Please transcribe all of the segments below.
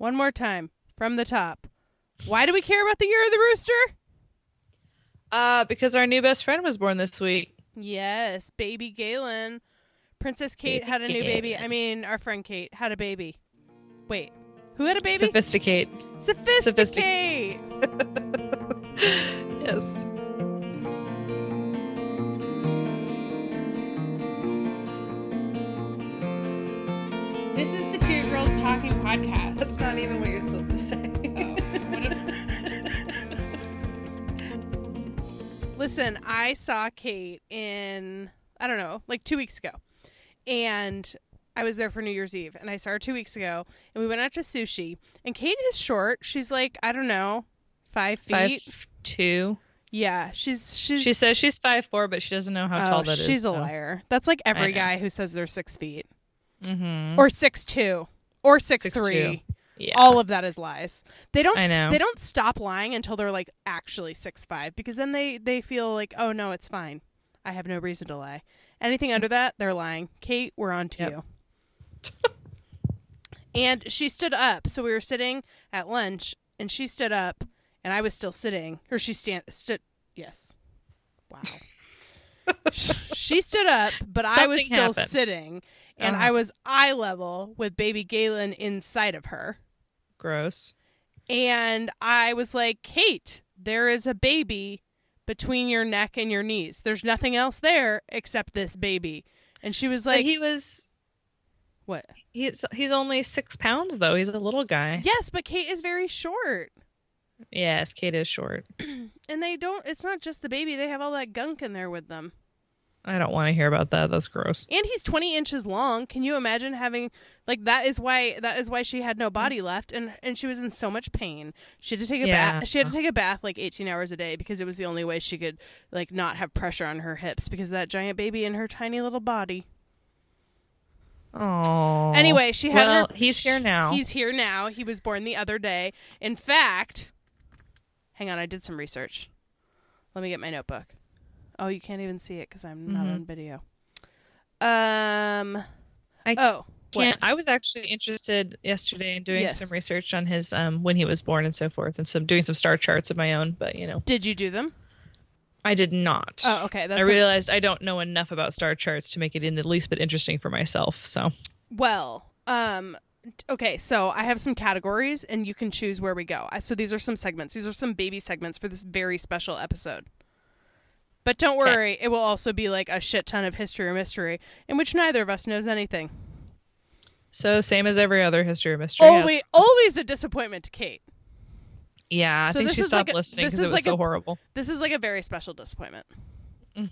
One more time from the top. Why do we care about the year of the rooster? Uh, because our new best friend was born this week. Yes, baby Galen. Princess Kate Baby had a new baby. I mean, our friend Kate had a baby. Wait, who had a baby? Sophisticate. Sophisticate. Yes. This is the Two Girls Talking podcast. Listen, I saw Kate in I don't know, like two weeks ago, and I was there for New Year's Eve, and I saw her two weeks ago, and we went out to sushi. And Kate is short; she's like I don't know, five feet. Five two. Yeah, she's she's. She says she's five four, but she doesn't know how oh, tall that is. she's a so. liar. That's like every guy who says they're six feet Mhm. or six two or six, Six three. two. Yeah. All of that is lies. They don't. I know. They don't stop lying until they're like actually six five because then they they feel like oh no it's fine. I have no reason to lie. Anything under that they're lying. Kate, we're on to Yep. you. and she stood up. So we were sitting at lunch, and she stood up, and I was still sitting. Or she stand stood. Yes. Wow. she stood up, but I was still happened. sitting, and Uh-huh. I was eye level with baby Galen inside of her. Gross. And I was like, Kate, there is a baby between your neck and your knees. There's nothing else there except this baby. And she was But like, he was. What? He's he's only six pounds though. He's a little guy. Yes, but Kate is very short. Yes, Kate is short. And they don't, it's not just the baby, they have all that gunk in there with them. I don't want to hear about that. That's gross. And he's 20 inches long. Can you imagine having, like, that is why, that is why she had no body mm. left. And, and she was in so much pain. She had to take a Yeah. bath. She had to take a bath like 18 hours a day because it was the only way she could, like, not have pressure on her hips because of that giant baby in her tiny little body. Oh. Anyway, she had well, her. he's here now. He's here now. He was born the other day. In fact, hang on, I did some research. Let me get my notebook. Oh, you can't even see it because I'm not Mhm. on video. Um. I oh, can't. what? I was actually interested yesterday in doing Yes. some research on his um when he was born and so forth, and some doing some star charts of my own. But you know, Did you do them? I did not. Oh, okay. That's I realized I don't know enough about star charts to make it in the least bit interesting for myself. So well. Um. Okay, so I have some categories, and you can choose where we go. So these are some segments. These are some baby segments for this very special episode. But don't Okay. worry, it will also be like a shit ton of history or mystery in which neither of us knows anything. so same as every other history or mystery. has- Always, always a disappointment to Kate. Yeah, I So think she stopped like a- listening because it was like so a- horrible. This is like a very special disappointment.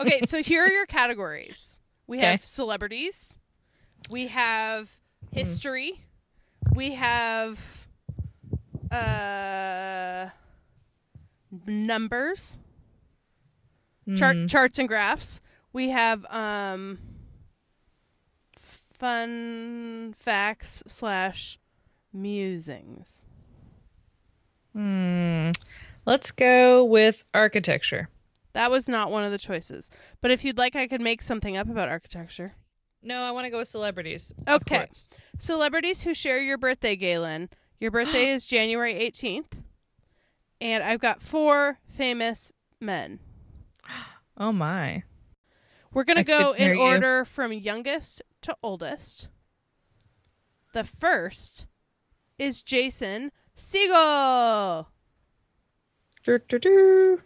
Okay, so here are your categories. We Okay. have celebrities, we have history, we have uh numbers, chart Hmm. charts and graphs. We have um fun facts slash musings. Hmm. Let's go with architecture. That was not one of the choices. But if you'd like, I could make something up about architecture. No, I want to go with celebrities. Okay. Celebrities who share your birthday, Galen. Your birthday is January 18th. And I've got four famous men. Oh my. We're going to go could hear in you. order from youngest to oldest. The first is Jason Segel. Dur, dur, dur.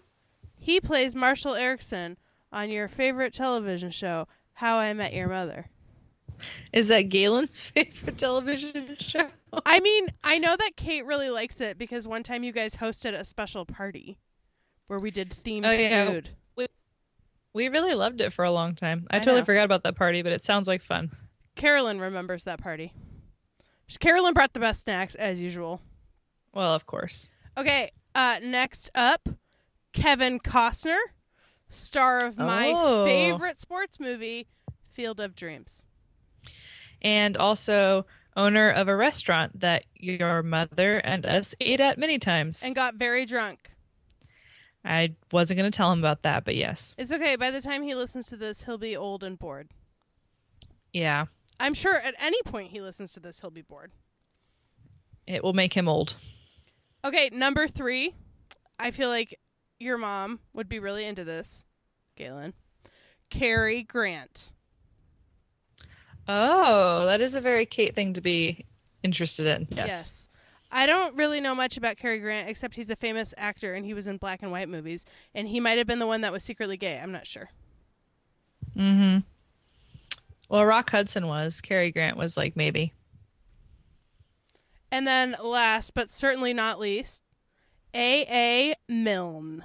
He plays Marshall Erickson on your favorite television show, How I Met Your Mother. Is that Galen's favorite television show? I mean, I know that Kate really likes it because one time you guys hosted a special party where we did themed Oh, yeah. food. We really loved it for a long time. I, I totally know. forgot about that party, but it sounds like fun. Carolyn remembers that party. Carolyn brought the best snacks as usual. Well, of course. Okay, uh, next up, Kevin Costner, star of my Oh. favorite sports movie, Field of Dreams. And also owner of a restaurant that your mother and us ate at many times. And got very drunk. I wasn't going to tell him about that, but yes. It's okay. By the time he listens to this, he'll be old and bored. Yeah. I'm sure at any point he listens to this, he'll be bored. It will make him old. Okay, number three. I feel like your mom would be really into this, Galen. Cary Grant. Oh, that is a very Kate thing to be interested in. Yes. I don't really know much about Cary Grant except he's a famous actor and he was in black and white movies and he might have been the one that was secretly gay. I'm not sure. Mm-hmm. Well, Rock Hudson was. Cary Grant was like maybe. And then last but certainly not least, A. A. Milne.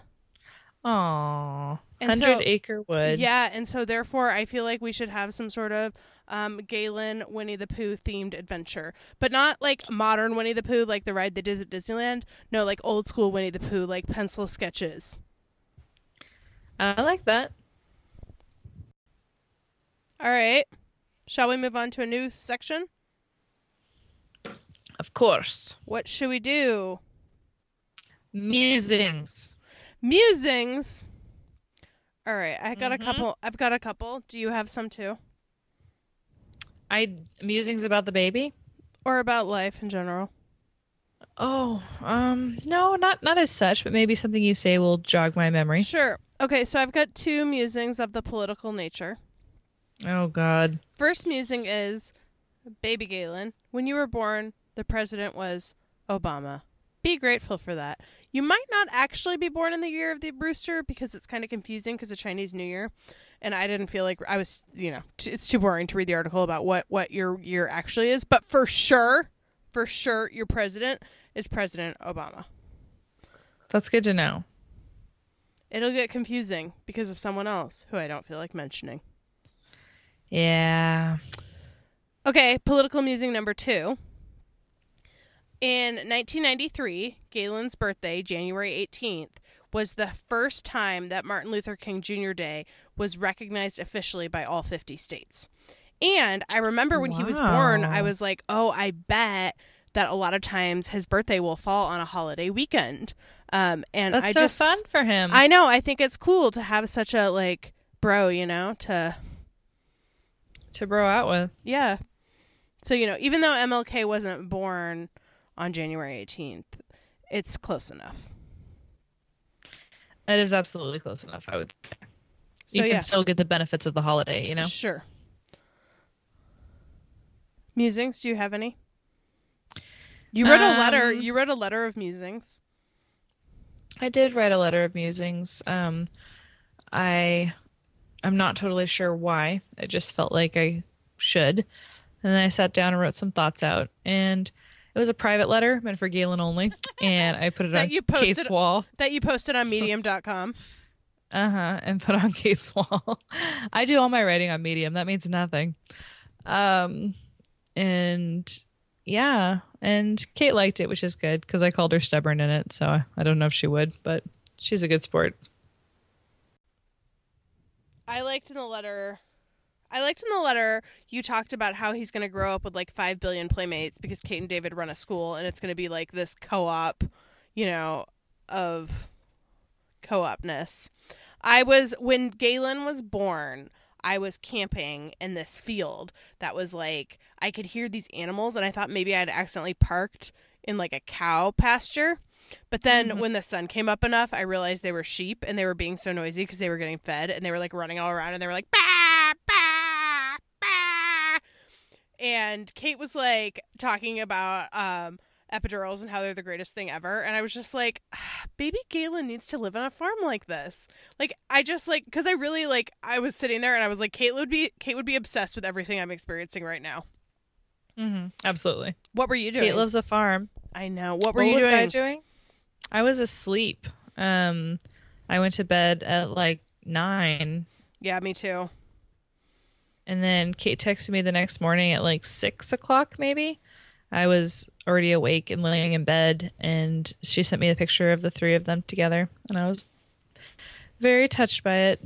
Aww. Hundred so- Acre Wood. Yeah, and so therefore I feel like we should have some sort of um, Galen Winnie the Pooh themed adventure, but not like modern Winnie the Pooh like the ride they did at Disneyland. No, like old school Winnie the Pooh, like pencil sketches. I like that. All right, shall we move on to a new section? Of course. What should we do? Musings. Musings. All right, I got Mhm. a couple. I've got a couple. Do you have some too, I musings about the baby. or about life in general? Oh, um, no, not not as such, but maybe something you say will jog my memory. Sure. Okay, so I've got two musings of the political nature. Oh God. First musing is Baby Galen. When you were born, the president was Obama. Be grateful for that. You might not actually be born in the year of the Brewster because it's kind of confusing because of Chinese New Year. And I didn't feel like I was, you know, t- it's too boring to read the article about what, what your year actually is. But for sure, for sure, your president is President Obama. That's good to know. It'll get confusing because of someone else who I don't feel like mentioning. Yeah. Okay, political musing number two. In 1993, Galen's birthday, January 18th, was the first time that Martin Luther King Jr. Day was recognized officially by all 50 states. And I remember when he was born, I was like, oh, I bet that a lot of times his birthday will fall on a holiday weekend. Um, and That's I so just, fun for him. I know, I think it's cool to have such a, like, bro, you know, to to bro out with. yeah. So, you know, even though MLK wasn't born on January 18th, it's close enough. That is absolutely close enough, I would say. So, you can yeah. still get the benefits of the holiday, you know? Sure. Musings, do you have any? You wrote a letter. Um, You wrote a letter of musings. I did write a letter of musings. Um, I, I'm not totally sure why. I just felt like I should, and then I sat down and wrote some thoughts out. And it was a private letter meant for Galen only, and I put it on you posted- Kate's wall. That you posted on medium.com. Uh huh. And put on Kate's wall. I do all my writing on Medium. That means nothing. Um, and yeah, and Kate liked it, which is good because I called her stubborn in it. So I, don't know if she would, but she's a good sport. I liked in the letter. I liked in the letter you talked about how he's going to grow up with like 5 billion playmates because Kate and David run a school and it's going to be like this co op, you know, of co opness. I was, when Galen was born, I was camping in this field that was like, I could hear these animals and I thought maybe I'd accidentally parked in like a cow pasture. But then Mhm. when the sun came up enough, I realized they were sheep and they were being so noisy because they were getting fed and they were like running all around and they were like, bah, bah, bah. And Kate was like talking about um, epidurals and how they're the greatest thing ever. And I was just like, ah, baby Galen needs to live on a farm like this. Like, I just like, because I really like, I was sitting there and I was like, Kate would be, Kate would be obsessed with everything I'm experiencing right now. Mm-hmm. Absolutely. What were you doing? Kate loves a farm. I know. What were what you was doing? I doing? I was asleep. Um, I went to bed at like nine, Yeah, me too. and then Kate texted me the next morning at like six o'clock, maybe. I was already awake and laying in bed, and she sent me a picture of the three of them together, and I was very touched by it.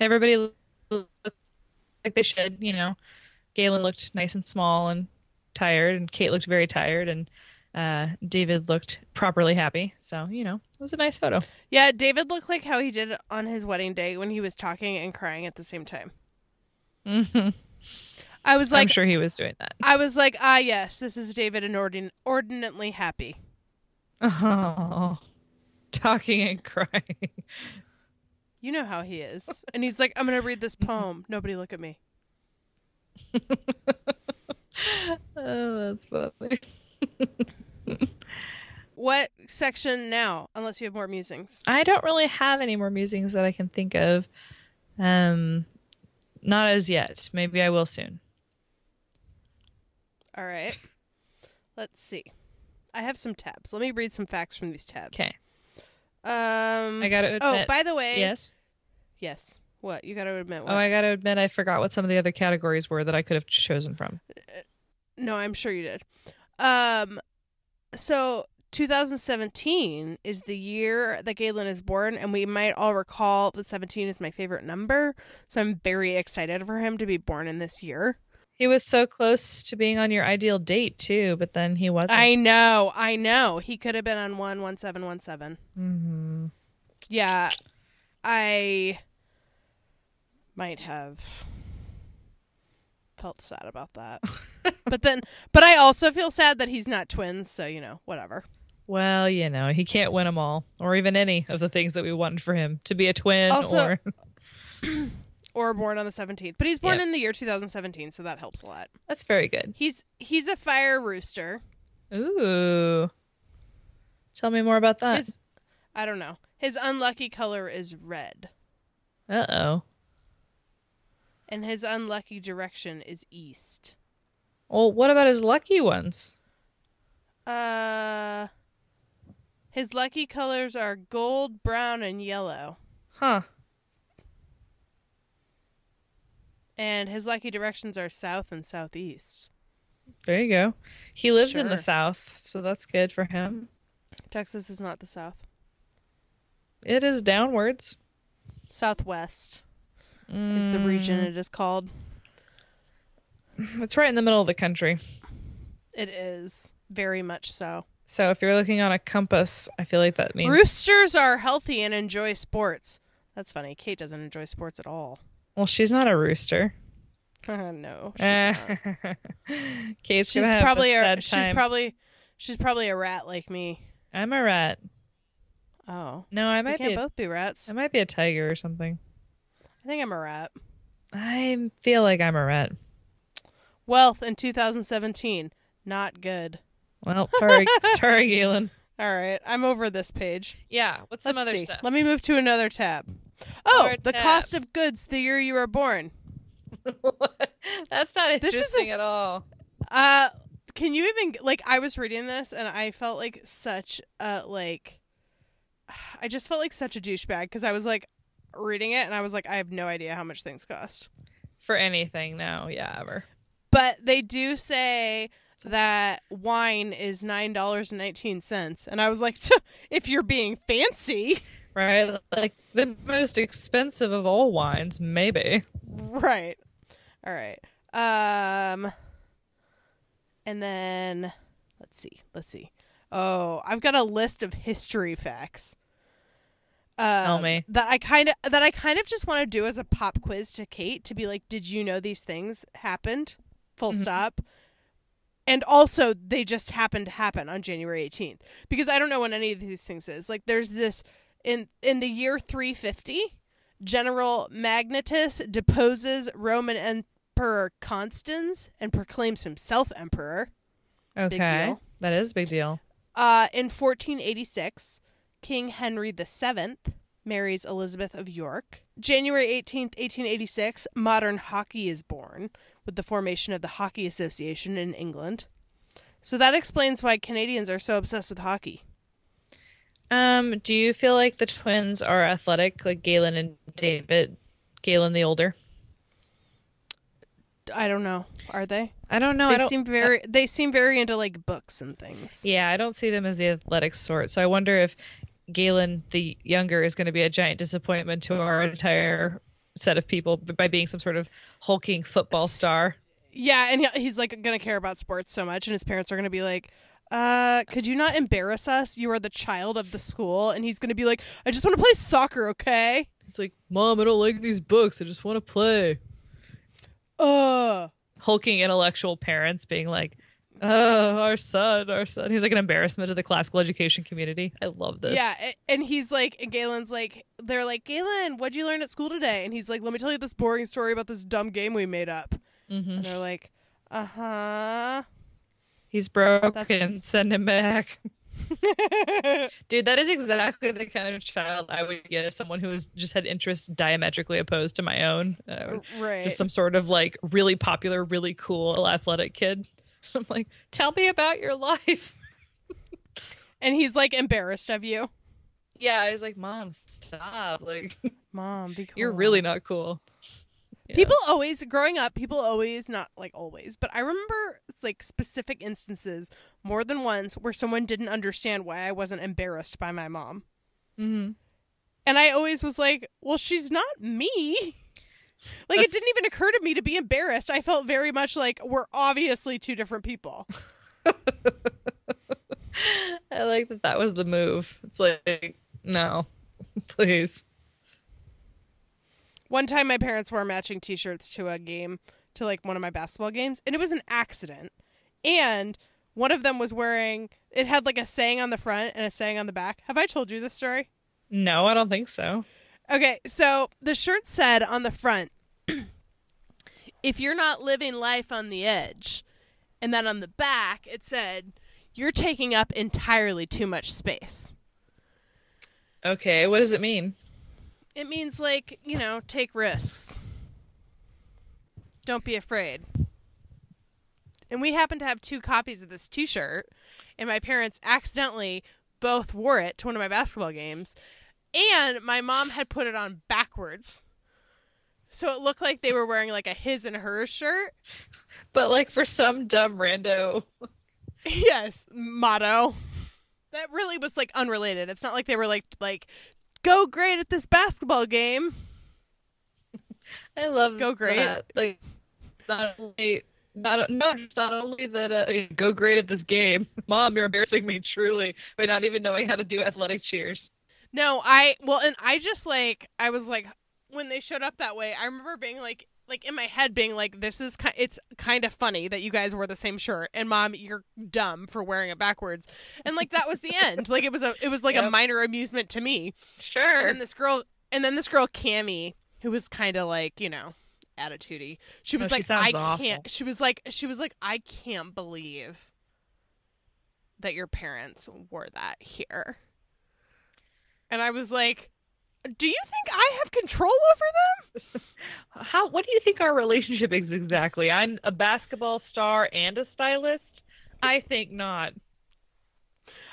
Everybody looked like they should, you know. Galen looked nice and small and tired, and Kate looked very tired, and uh, David looked properly happy. So, you know, it was a nice photo. Yeah, David looked like how he did on his wedding day when he was talking and crying at the same time. hmm I was like, I'm sure he was doing that. I was like, ah, yes, this is David inordin- ordinately happy. Oh, talking and crying. You know how he is. And he's like, I'm going to read this poem. Nobody look at me. Oh, that's funny. What section now? Unless you have more musings. I don't really have any more musings that I can think of. Um, not as yet. Maybe I will soon. All right. Let's see. I have some tabs. Let me read some facts from these tabs. Okay. Um. I gotta Admit, Oh, by the way. Yes. Yes. What you got to admit? What? Oh, I gotta admit, I forgot what some of the other categories were that I could have chosen from. No, I'm sure you did. Um, so 2017 is the year that Galen is born, and we might all recall that 17 is my favorite number. So I'm very excited for him to be born in this year. He was so close to being on your ideal date too, but then he wasn't. I know, I know. He could have been on one one seven one seven. hmm Yeah, I might have felt sad about that. but then, but I also feel sad that he's not twins. So you know, whatever. Well, you know, he can't win them all, or even any of the things that we wanted for him to be a twin Also- or. or born on the 17th. But he's born Yep. in the year 2017, so that helps a lot. That's very good. He's he's a fire rooster. Ooh. Tell me more about that. His I don't know. His unlucky color is red, Uh oh. and his unlucky direction is east. Well, what about his lucky ones? Uh his lucky colors are gold, brown, and yellow. Huh. And his lucky directions are south and southeast. There you go. He lives in the South, so that's good for him. Texas is not the south. It is downwards. Southwest is the region Mm. it is called. It's right in the middle of the country. It is very much so. So if you're looking on a compass, I feel like that means Roosters are healthy and enjoy sports. That's funny. Kate doesn't enjoy sports at all. Well, she's not a rooster. no, she's. Kate's She's gonna probably a a sad she's time. probably she's probably a rat like me. I'm a rat. Oh, No, I we might can't be. A, both be rats. I might be a tiger or something. I think I'm a rat. I feel like I'm a rat. Wealth in 2017, not good. Well, sorry, sorry, Galen. All right, I'm over this page. Yeah. What's some Let's other see. stuff? Let me move to another tab. Oh, the cost of goods the year you were born. That's not This is a- interesting at all. Uh, can you even like? I was reading this and I felt like such a like. I just felt like such a douchebag because I was like reading it and I was like, I have no idea how much things cost. For anything now, yeah, ever. But they do say that wine is nine dollars and nineteen cents, and I was like, if you're being fancy, Right? Like the most expensive of all wines, maybe. right? All right. Um, and then let's see, let's see. Oh, I've got a list of history facts. Um, me. that I kind of that I kind of just want to do as a pop quiz to Kate to be like, did you know these things happened? Full Mhm. stop. And also, they just happened to happen on January 18th because I don't know when any of these things is. Like, there's this in in the year 350, General Magnentius deposes Roman Emperor Constans and proclaims himself emperor. Okay. deal. That is a big deal. Uh, in 1486, King Henry VII marries Elizabeth of York. January 18th, 1886, modern hockey is born with the formation of the Hockey Association in England. So that explains why Canadians are so obsessed with hockey. Um, do you feel like the twins are athletic, like Galen and David? Galen the older. I don't know. Are they? I don't know. I they don't. seem very they seem very into like books and things. yeah, I don't see them as the athletic sort. So I wonder if Galen the younger is going to be a giant disappointment to our entire set of people by being some sort of hulking football star. Yeah, and he's like going to care about sports so much and his parents are going to be like uh, could you not embarrass us? You are the child of the school. And he's going to be like, I just want to play soccer, okay? He's like, "Mom, I don't like these books. I just want to play." Uh, hulking intellectual parents being like, "Oh, our son, our son." He's like an embarrassment to the classical education community. I love this. Yeah, and he's like, and Galen's like, they're like, Galen, what'd you learn at school today? And he's like, let me tell you this boring story about this dumb game we made up. hmm And they're like, uh huh. He's broken. That's- Send him back. Dude, that is exactly the kind of child I would get as someone who has just had interests diametrically opposed to my own. Uh, right. Just some sort of like really popular, really cool athletic kid. So I'm like, tell me about your life. and he's like embarrassed of you. Yeah, I was like, Mom, stop. Like, Mom, be cool. you're really not cool. Yeah. People always growing up, people always not like always, but I remember like specific instances more than once where someone didn't understand why I wasn't embarrassed by my mom. hmm And I always was like, well, she's not me. Like it didn't even occur to me to be embarrassed. I felt very much like we're obviously two different people. I like that that was the move. It's like, no, please. One time my parents wore matching t-shirts to a game to like one of my basketball games and it was an accident. And one of them was wearing it had like a saying on the front and a saying on the back. Have I told you this story? No, I don't think so. Okay, so the shirt said on the front, if you're not living life on the edge. And then on the back, it said, you're taking up entirely too much space. Okay, what does it mean? It means, like, you know, take risks. Don't be afraid. And we happen to have two copies of this t shirt, and my parents accidentally both wore it to one of my basketball games. And my mom had put it on backwards. So it looked like they were wearing like a his and hers shirt. But like for some dumb rando. yes, motto. That really was like unrelated. It's not like they were like like go great at this basketball game. I love Go great. that. Like not only not no, just not only that uh, go great at this game. Mom, you're embarrassing me truly by not even knowing how to do athletic cheers. No, I well, and I just like I was like when they showed up that way. I remember being like like in my head being like this is ki- it's kind of funny that you guys wore the same shirt and mom you're dumb for wearing it backwards. And like that was the end. Like it was a it was like a minor amusement to me. Sure. and this girl and then this girl Cammy who was kind of like you know attitudey she was Oh, like sounds I awful. can't she was like she was like I can't believe that your parents wore that here. And I was like do you think I have control over them How? What do you think our relationship is exactly? I'm a basketball star and a stylist. I think not.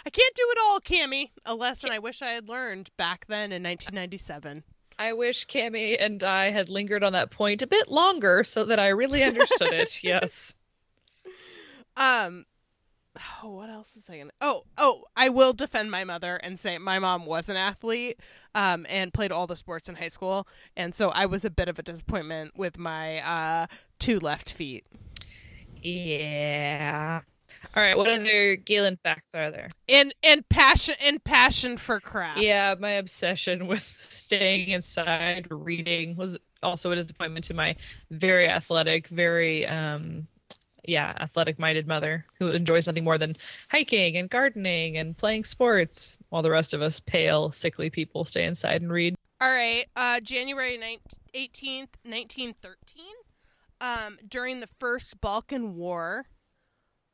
I can't do it all, Cammy. A lesson I wish I had learned back then in 1997. I wish Cami and I had lingered on that point a bit longer so that I really understood it. Yes. Um, oh, what else is I gonna? Oh, oh, I will defend my mother and say my mom was an athlete, um, and played all the sports in high school, and so I was a bit of a disappointment with my uh two left feet. Yeah. All right. What other Galen facts are there? And and passion and passion for crafts. Yeah, my obsession with staying inside reading was also a disappointment to my very athletic, very um yeah, athletic minded mother who enjoys nothing more than hiking and gardening and playing sports while the rest of us pale, sickly people stay inside and read. All right. Uh, January 19- 18th, 1913. Um, during the First Balkan War,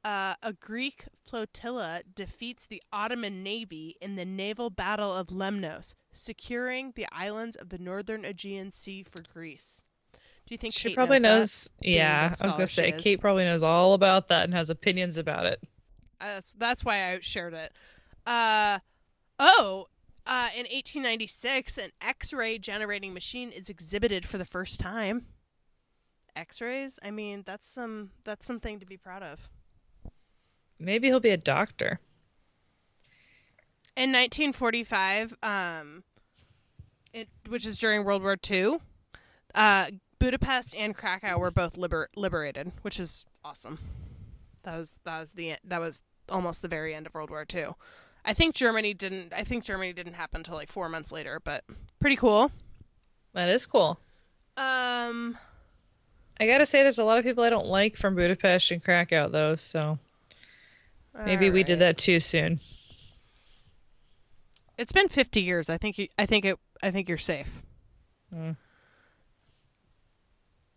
uh, a Greek flotilla defeats the Ottoman navy in the naval battle of Lemnos, securing the islands of the northern Aegean Sea for Greece. Do you think She Kate probably knows? knows, yeah, I was going to say Kate probably knows all about that and has opinions about it. Uh, that's that's why I shared it. Uh, oh, uh, in 1896, an X-ray generating machine is exhibited for the first time. X-rays? I mean, that's some that's something to be proud of. Maybe he'll be a doctor. In 1945, um, it, which is during World War II, uh, Budapest and Krakow were both liber- liberated, which is awesome. That was that was the that was almost the very end of World War II. I think Germany didn't. I think Germany didn't happen until like four months later, but pretty cool. That is cool. Um, I gotta say, there's a lot of people I don't like from Budapest and Krakow, though. So maybe we did that too soon. It's been 50 years. I think you, I think it I think you're safe. Hmm.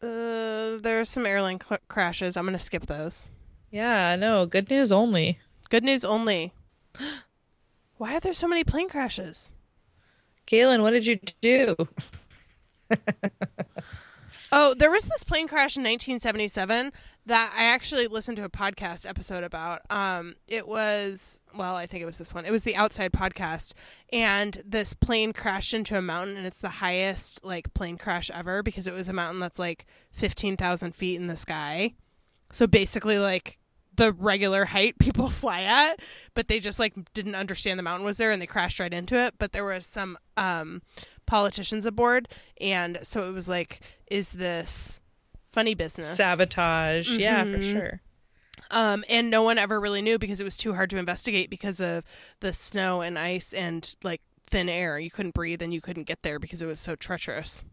Uh, there's some airline cl- crashes. I'm going to skip those. Yeah, no, good news only. Good news only. Why are there so many plane crashes? Galen, what did you do? Oh, there was this plane crash in 1977 that I actually listened to a podcast episode about. Um, it was well, I think it was this one. It was the Outside podcast, and this plane crashed into a mountain, and it's the highest like plane crash ever because it was a mountain that's like 15,000 feet in the sky. So basically, like the regular height people fly at, but they just like didn't understand the mountain was there and they crashed right into it. But there was some um, politicians aboard, and so it was like, is this funny business? Sabotage. Yeah, for Mhm. sure. Um, and no one ever really knew because it was too hard to investigate because of the snow and ice and like thin air. You couldn't breathe and you couldn't get there because it was so treacherous.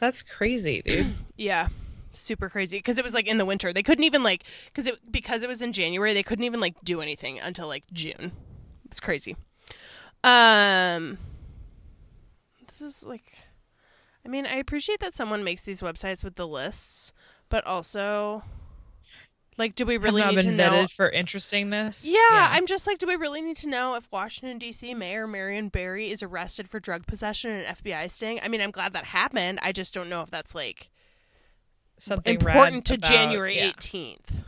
That's crazy, dude. Yeah, super crazy because it was like in the winter. They couldn't even like because it because it was in January. They couldn't even like do anything until like June. It's crazy. Um, is like, I mean, I appreciate that someone makes these websites with the lists, but also, like, do we really need to know? for interestingness. Yeah, I'm just like, do we really need to know if Washington D.C. Mayor Marion Barry is arrested for drug possession and an FBI sting? I mean, I'm glad that happened. I just don't know if that's like something important to about- January yeah. 18th.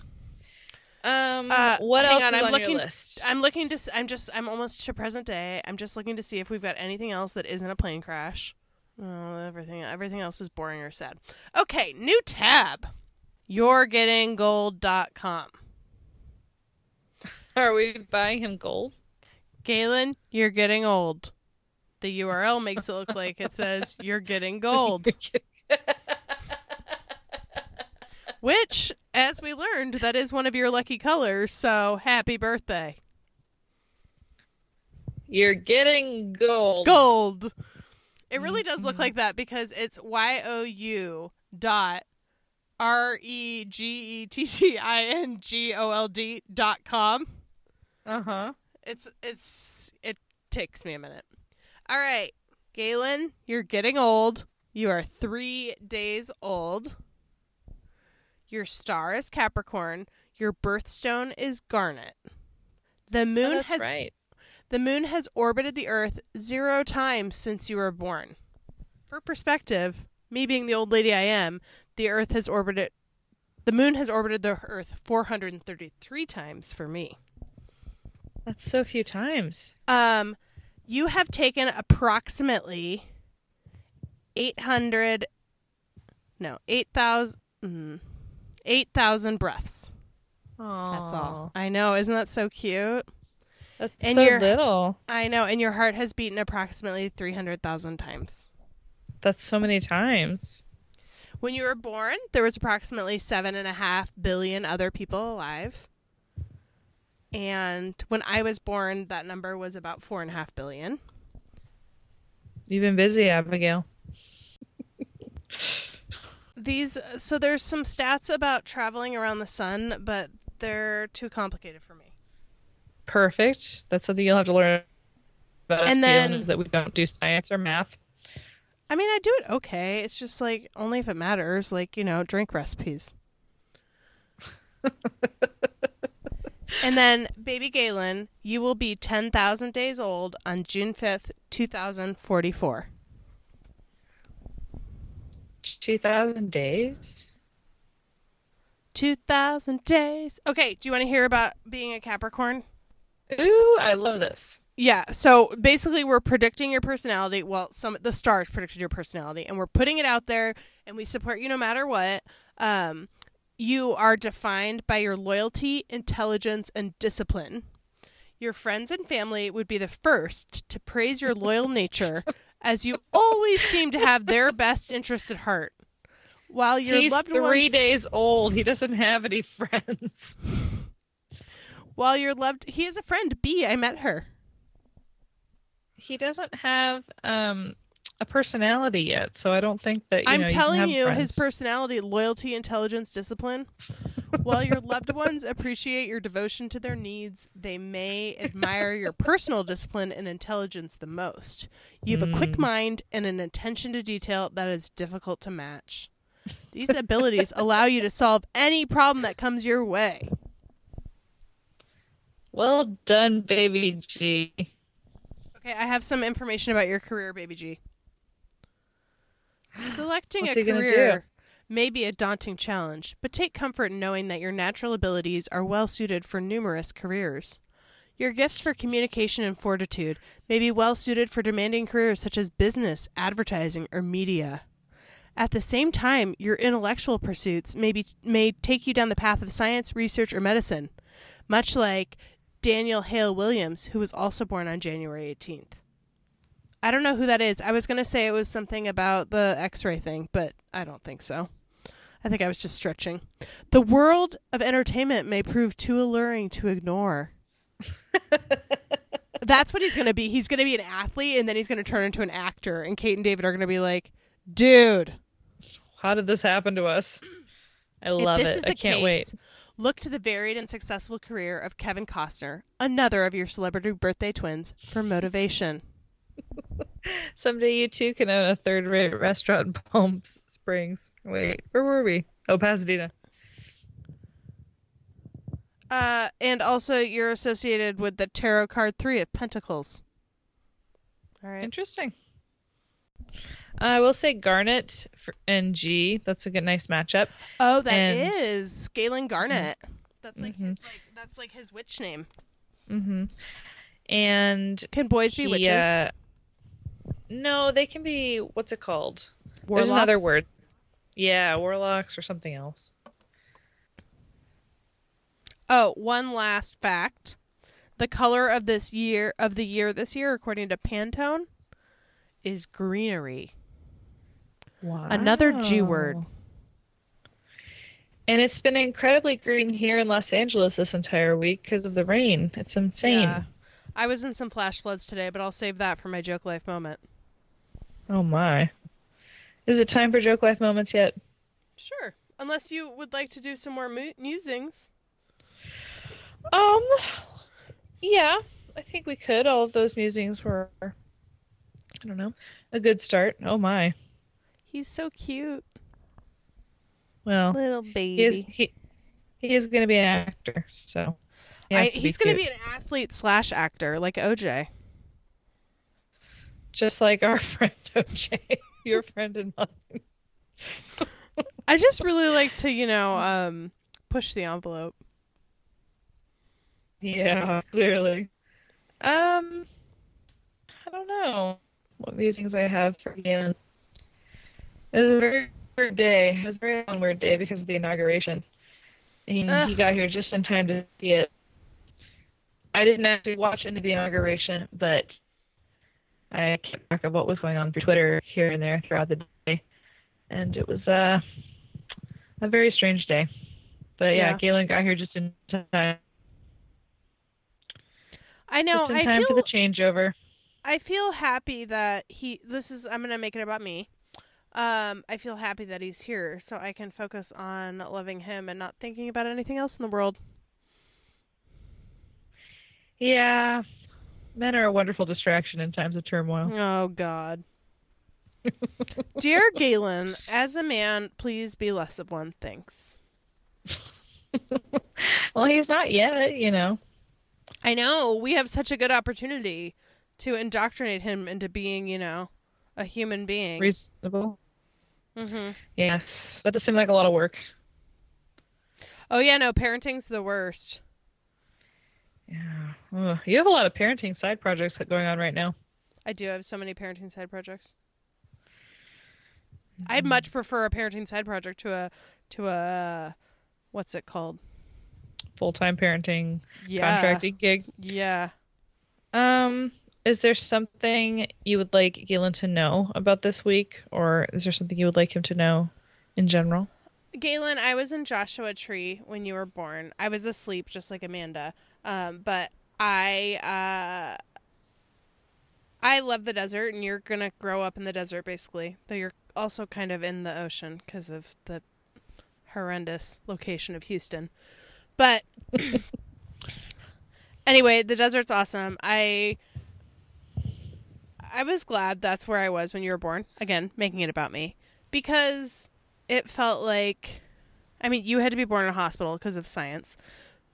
Um, Uh, what else on, is I'm on looking- your list? I'm looking to. I'm just. I'm almost to present day. I'm just looking to see if we've got anything else that isn't a plane crash. Oh, everything. Everything else is boring or sad. Okay, new tab. You're getting gold.com. Are we buying him gold? Galen, you're getting old. The URL makes it look like it says you're getting gold. Which, as we learned, that is one of your lucky colors, so happy birthday. You're getting gold. Gold. It really does look like that because it's Y O U dot R E G E T T I N G O L D dot com. Uh huh. It's it's it takes me a minute. All right, Galen, you're getting old. You are three days old. Your star is Capricorn. Your birthstone is Garnet. The moon Oh, that's has right. the moon has orbited the Earth zero times since you were born. For perspective, me being the old lady I am, the Earth has orbited the moon has orbited the Earth 433 times for me. That's so few times. Um, you have taken approximately 800, no, 8,000, mm, 8,000 breaths. Oh, That's all. I know. Isn't that so cute? That's And so you're- little. I know. And your heart has beaten approximately 300,000 times. That's so many times. When you were born, there was approximately seven and a half billion other people alive. And when I was born, that number was about four and a half billion. You've been busy, Abigail. These uh, so there's some stats about traveling around the sun, but they're too complicated for me. Perfect. That's something you'll have to learn about us, And then- is that we don't do science or math. I mean, I do it okay. It's just like only if it matters, like, you know, drink recipes. and then baby Galen, you will be 10,000 days old on June 5th, 2044. 2,000 days? 2000 days. Okay, do you want to hear about being a Capricorn? Ooh, I love this. Yeah, so basically we're predicting your personality. Well, some the stars predicted your personality and we're putting it out there and we support you no matter what. Um you are defined by your loyalty, intelligence, and discipline. Your friends and family would be the first to praise your loyal nature as you always seem to have their best interest at heart. While your He's loved three ones days old. He doesn't have any friends. while your loved he has a friend, B, I met her. He doesn't have um a personality yet, so I don't think that you I'm know, telling you, can you, his personality, loyalty, intelligence, discipline. While your loved ones appreciate your devotion to their needs, they may admire your personal discipline and intelligence the most. You have a Mm. quick mind and an attention to detail that is difficult to match. These abilities allow you to solve any problem that comes your way. Well done, baby G. Okay, I have some information about your career, baby G. Selecting What's a career may be a daunting challenge, but take comfort in knowing that your natural abilities are well suited for numerous careers. Your gifts for communication and fortitude may be well suited for demanding careers such as business, advertising, or media. At the same time, your intellectual pursuits may, be, may take you down the path of science, research, or medicine, much like Daniel Hale Williams, who was also born on January 18th. I don't know who that is. I was going to say it was something about the x ray thing, but I don't think so. I think I was just stretching. The world of entertainment may prove too alluring to ignore. That's what he's going to be. He's going to be an athlete and then he's going to turn into an actor. And Kate and David are going to be like, dude, How did this happen to us? I love it. is I a can't case, wait. Look to the varied and successful career of Kevin Costner, another of your celebrity birthday twins, for motivation. Someday you too can own a third rate restaurant in Palm Springs. Wait, where were we? Oh, Pasadena. Uh, and also, you're associated with the tarot card three of Pentacles. All right. Interesting. I will say Garnet and G. That's a good, nice matchup. Oh, that is And- Galen Garnet. That's like Mhm. his like that's like his witch name. Mm hmm And Can boys be witches? uh, no, they can be. What's it called? There's another word. Yeah, warlocks or something else. Oh, one last fact: the color of this year of the year this year, according to Pantone, is greenery. Wow. Another G word. And it's been incredibly green here in Los Angeles this entire week because of the rain. It's insane. Yeah. I was in some flash floods today, but I'll save that for my joke life moment. Oh my. Is it time for joke life moments yet? Sure, unless you would like to do some more mu- musings. Um, yeah, I think we could. All of those musings were, I don't know, a good start. Oh my. He's so cute, Well, little baby. he is he he is going to be an actor, so he I, has to be he's going to be an athlete slash actor, like OJ. Just like our friend OJ, your friend and mine. I just really like to, you know, um, push the envelope. Yeah, clearly. Um, I don't know what musings I have for Galen. It was a very weird day. It was a very long, weird day because of the inauguration. And he Ugh. got here just in time to see it. I didn't actually watch into the inauguration, but I kept track of what was going on through Twitter here and there throughout the day. And it was uh, a very strange day. But yeah, Yeah. Galen got here just in time. I know. Just in I time for feel. the changeover. I feel happy that he. This is. I'm gonna make it about me. Um, I feel happy that he's here, so I can focus on loving him and not thinking about anything else in the world. Yeah, men are a wonderful distraction in times of turmoil. Oh God. Dear Galen, as a man, please be less of one. Thanks. well, he's not yet, you know. I know we have such a good opportunity to indoctrinate him into being, you know, a human being. Reasonable. hmm Yes, that does seem like a lot of work. Oh yeah, no, parenting's the worst. Yeah, Ugh. you have a lot of parenting side projects going on right now. I do have so many parenting side projects. I'd much prefer a parenting side project to a to a what's it called? Full time parenting Yeah. contracting gig. Yeah. Um, is there something you would like Galen to know about this week, or is there something you would like him to know in general? Galen, I was in Joshua Tree when you were born. I was asleep just like Amanda. Um, but I uh I love the desert, and you're gonna grow up in the desert, basically. Though you're also kind of in the ocean because of the horrendous location of Houston. But anyway, the desert's awesome. I I was glad that's where I was when you were born. Again, making it about me because it felt like I mean, you had to be born in a hospital because of science.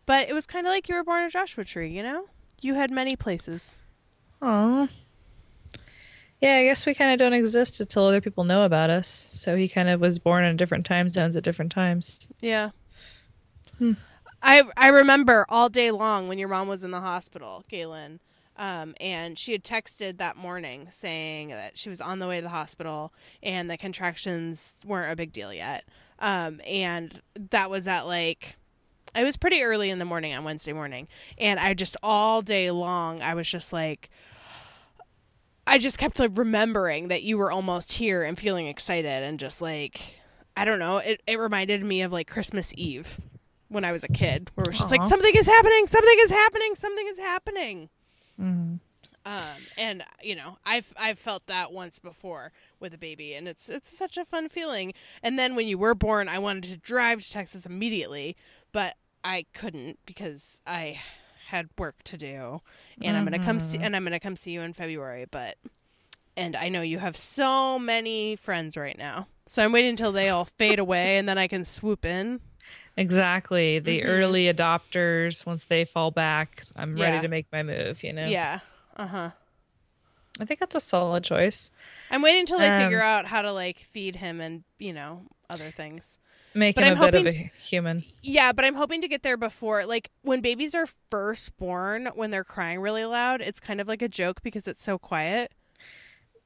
But it was kind of like you were born a Joshua Tree, you know? You had many places. Oh. Yeah, I guess we kind of don't exist until other people know about us. So he kind of was born in different time zones at different times. Yeah. Hmm. I I remember all day long when your mom was in the hospital, Galen, um, and she had texted that morning saying that she was on the way to the hospital and the contractions weren't a big deal yet. Um, and that was at like it was pretty early in the morning on Wednesday morning, and I just all day long I was just like. I just kept like remembering that you were almost here and feeling excited and just like I don't know, it, it reminded me of like Christmas Eve when I was a kid, where it was just like something is happening, something is happening, something is happening. Mm-hmm. Um, and you know, I've I've felt that once before with a baby, and it's it's such a fun feeling. And then when you were born, I wanted to drive to Texas immediately, but I couldn't because I had work to do, and I'm gonna come see and I'm gonna come see you in February. But and I know you have so many friends right now, so I'm waiting until they all fade away, and then I can swoop in. Exactly. The Mhm. early adopters, once they fall back, I'm Yeah. ready to make my move, you know? Yeah. Uh huh. I think that's a solid choice. I'm waiting until they Um, figure out how to like feed him and you know other things. Make But him I'm a bit of a hoping human. Yeah, but I'm hoping to get there before like when babies are first born when they're crying really loud, it's kind of like a joke because it's so quiet.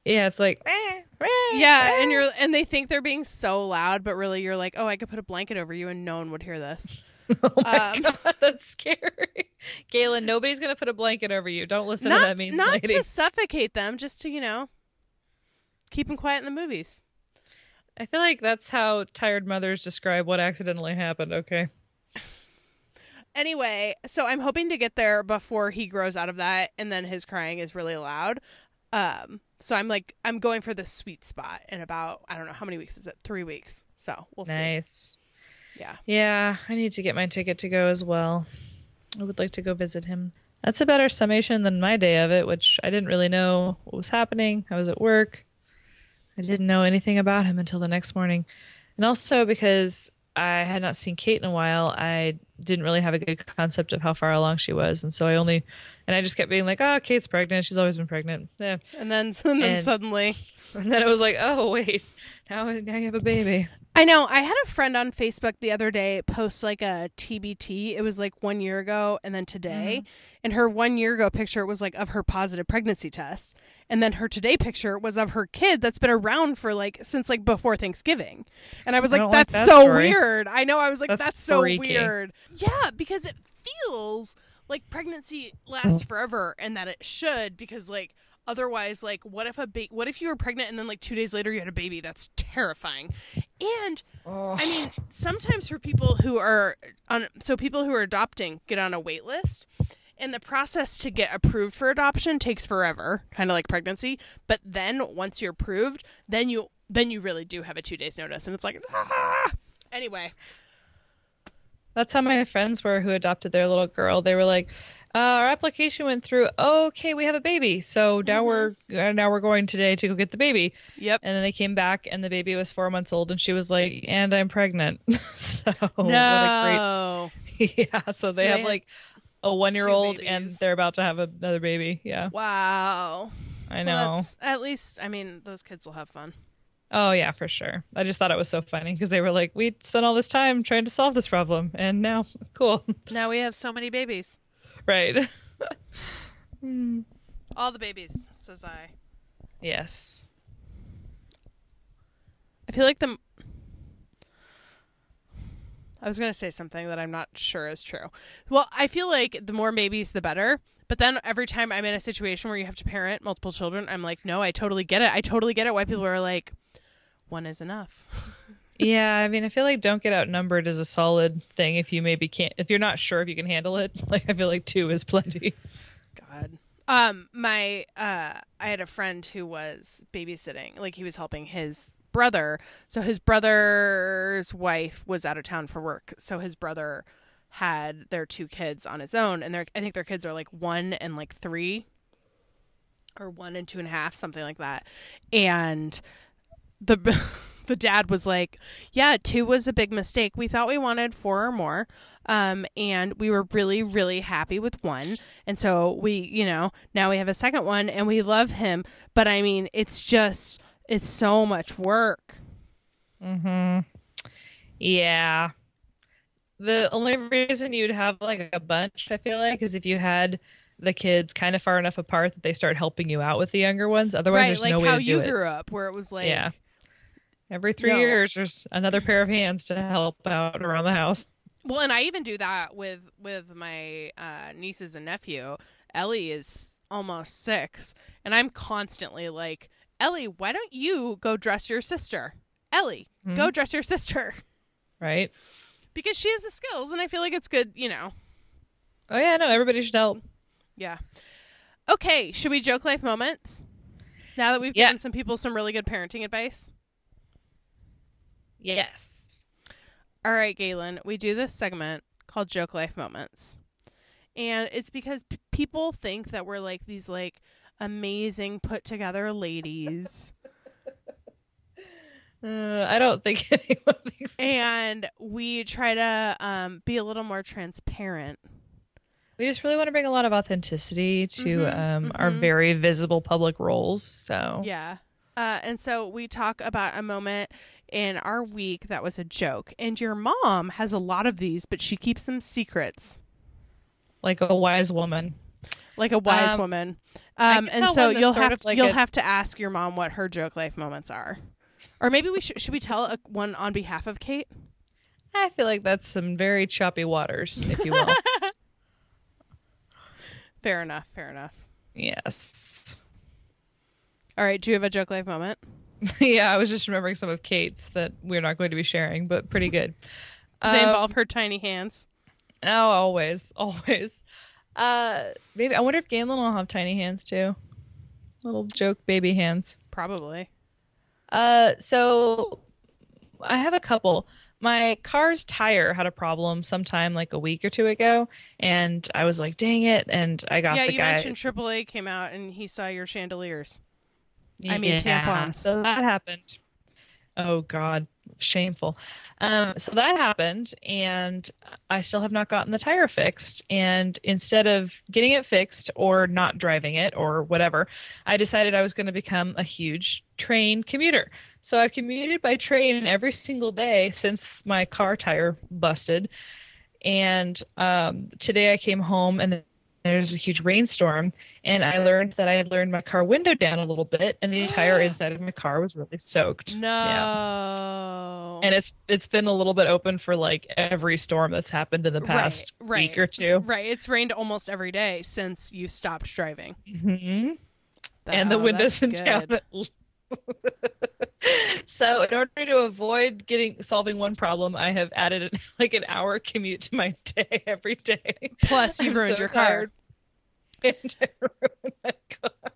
Yeah, it's like, "Eh, eh, Yeah, and eh." you're and they think they're being so loud, but really you're like, "Oh, I could put a blanket over you and no one would hear this." Oh my Um, god, that's scary. Galen, nobody's gonna put a blanket over you. Don't listen to not that mean not lady. to suffocate them, just to, you know, keep them quiet in the movies. I feel like that's how tired mothers describe what accidentally happened. Okay. Anyway, so I'm hoping to get there before he grows out of that and then his crying is really loud. Um so I'm like I'm going for the sweet spot in about I don't know how many weeks is it? 3 weeks. So, we'll see. Nice. Yeah. Yeah, I need to get my ticket to go as well. I would like to go visit him. That's a better summation than my day of it, which I didn't really know what was happening. I was at work. I didn't know anything about him until the next morning. And also because I had not seen Kate in a while, I didn't really have a good concept of how far along she was. And so I only, and I just kept being like, oh, Kate's pregnant. She's always been pregnant. Yeah. And then and then And- suddenly And then it was like, oh, wait, now, now you have a baby. I know. I had a friend on Facebook the other day post like a TBT. It was like one year ago and then today. Mm-hmm. And her one year ago picture was like of her positive pregnancy test. And then her today picture was of her kid that's been around for like since like before Thanksgiving. And I was I like, don't like that's that so story. weird. I know. I was like, That's that's, so freaky. weird. Yeah, because it feels like pregnancy lasts forever and that it should because like otherwise like what if a ba- what if you were pregnant and then like 2 days later you had a baby? That's terrifying. And i mean sometimes for people who are on so people who are adopting get on a wait list and the process to get approved for adoption takes forever kind of like pregnancy. But then once you're approved then you then you really do have a 2 days notice and it's like ah! anyway. That's how my friends were who adopted their little girl. They were like, uh, "Our application went through. okay, we have a baby. So now we're uh, now we're going today to go get the baby." yep And then they came back, and the baby was four months old, and she was like, "And I'm pregnant." so what a no great yeah. So they So have like a one year old, and they're about to have another baby. Yeah, wow I know. that's- at least i mean those kids will have fun Oh yeah, for sure. I just thought it was so funny because they were like, "We spent all this time trying to solve this problem, and now, cool, now we have so many babies right?" all the babies says i yes. I feel like the. I was going to say something that I'm not sure is true. Well, I feel like the more babies, the better. But then every time I'm in a situation where you have to parent multiple children, I'm like, no, I totally get it. I totally get it. Why people are like, one is enough. Yeah, I mean, I feel like don't get outnumbered is a solid thing if you maybe can't, if you're not sure if you can handle it. Like, I feel like two is plenty. God. Um, my uh, I had a friend who was babysitting, like he was helping his brother. So his brother's wife was out of town for work. So his brother had their two kids on his own, and their I think their kids are like one and like three, or one and two and a half, something like that. And the the dad was like, "Yeah, two was a big mistake. We thought we wanted four or more, um, and we were really, really happy with one. And so we, you know, now we have a second one, and we love him. But I mean, it's just, it's so much work. Mm-hmm. Yeah. The only reason you'd have like a bunch, I feel like, is if you had the kids kind of far enough apart that they start helping you out with the younger ones. Otherwise, right, there's like no way how to do you it. grew up, where it was like, Yeah. Every three No. years, there's another pair of hands to help out around the house. Well, and I even do that with with my uh, nieces and nephew. Ellie is almost six, and I'm constantly like, Ellie, why don't you go dress your sister? Ellie, go dress your sister Right? because she has the skills, and I feel like it's good. You know, Oh yeah, no, everybody should help. yeah. Okay, should we joke life moments? Now that we've given some people some really good parenting advice. Yes. All right, Galen, we do this segment called Joke Life Moments. And it's because p- people think that we're like these like amazing put together ladies. Uh, I don't think anyone thinks. and we try to um, be a little more transparent. We just really want to bring a lot of authenticity to Mhm, um, our mhm. very visible public roles. So Yeah. Uh, and so we talk about a moment in our week that was a joke. And your mom has a lot of these, but she keeps them secrets, like a wise woman. like a wise Um, woman. Um, and so you'll have of like you'll a- have to ask your mom what her joke life moments are, or maybe we should should we tell a, one on behalf of Kate? I feel like that's some very choppy waters, if you will. Fair enough. Fair enough. yes. All right. Do you have a joke life moment? yeah, I was just remembering some of Kate's that we're not going to be sharing, but pretty good. Do they Um, involve her tiny hands? Oh, always, always. Uh, maybe I wonder if Galen will have tiny hands too. Little joke baby hands. Probably. Uh, so I have a couple. My car's tire had a problem sometime like a week or two ago, and I was like, "Dang it!" And I got yeah, the you guy. mentioned AAA came out and he saw your chandeliers. I mean, Yeah, tampons. So that happened. Oh God, shameful. Um, so that happened, and I still have not gotten the tire fixed. And instead of getting it fixed or not driving it or whatever, I decided I was going to become a huge train commuter. So I've commuted by train every single day since my car tire busted. And um, today I came home and there's a huge rainstorm, and I learned that I had learned my car window down a little bit, and the entire inside of my car was really soaked. No. Yeah. And it's it's been a little bit open for like every storm that's happened in the past right. week or two. right. It's rained almost every day since you stopped driving. hmm and the window's been that's down. so in order to avoid getting solving one problem, I have added like an hour commute to my day every day. Plus, you ruined so your car. And I ruined my car.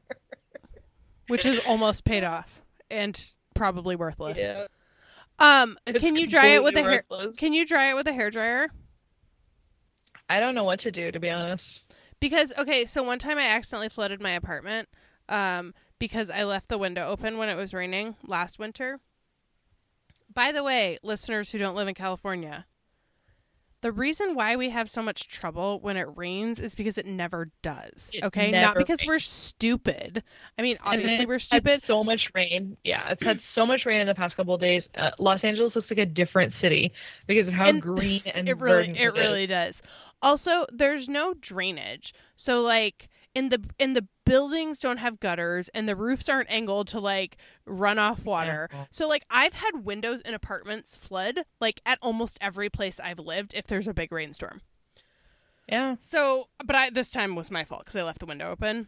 which is almost paid off and probably worthless. Yeah. Um, It's can you dry it with a hair? Can you dry it with a hair dryer? I don't know what to do to be honest. Because okay, so one time I accidentally flooded my apartment um because I left the window open when it was raining last winter. By the way, listeners who don't live in California, the reason why we have so much trouble when it rains is because it never does. It okay? Not never because we're stupid. I mean, obviously we're had stupid. so much rain. Yeah, it's had so much rain in the past couple of days. Uh, Los Angeles looks like a different city because of how And green and it really verdant it really does. Also, there's no drainage. So like in the in the buildings don't have gutters and the roofs aren't angled to like run off water. Yeah. So like I've had windows in apartments flood like at almost every place I've lived if there's a big rainstorm. Yeah. So, but I this time was my fault cuz I left the window open.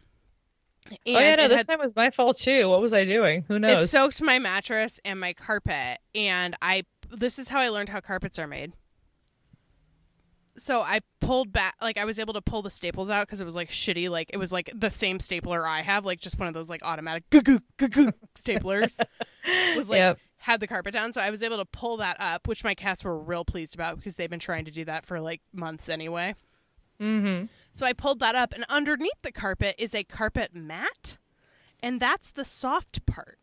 And oh yeah, no, this had- time was my fault too. What was I doing? Who knows? it soaked my mattress and my carpet and I this is how I learned how carpets are made. So I pulled back, like I was able to pull the staples out because it was like shitty. Like it was like the same stapler I have, like just one of those like automatic goo goo goo staplers. was like Yep. had the carpet down, so I was able to pull that up, which my cats were real pleased about because they've been trying to do that for like months anyway. Mm-hmm. So I pulled that up, and underneath the carpet is a carpet mat, and that's the soft part.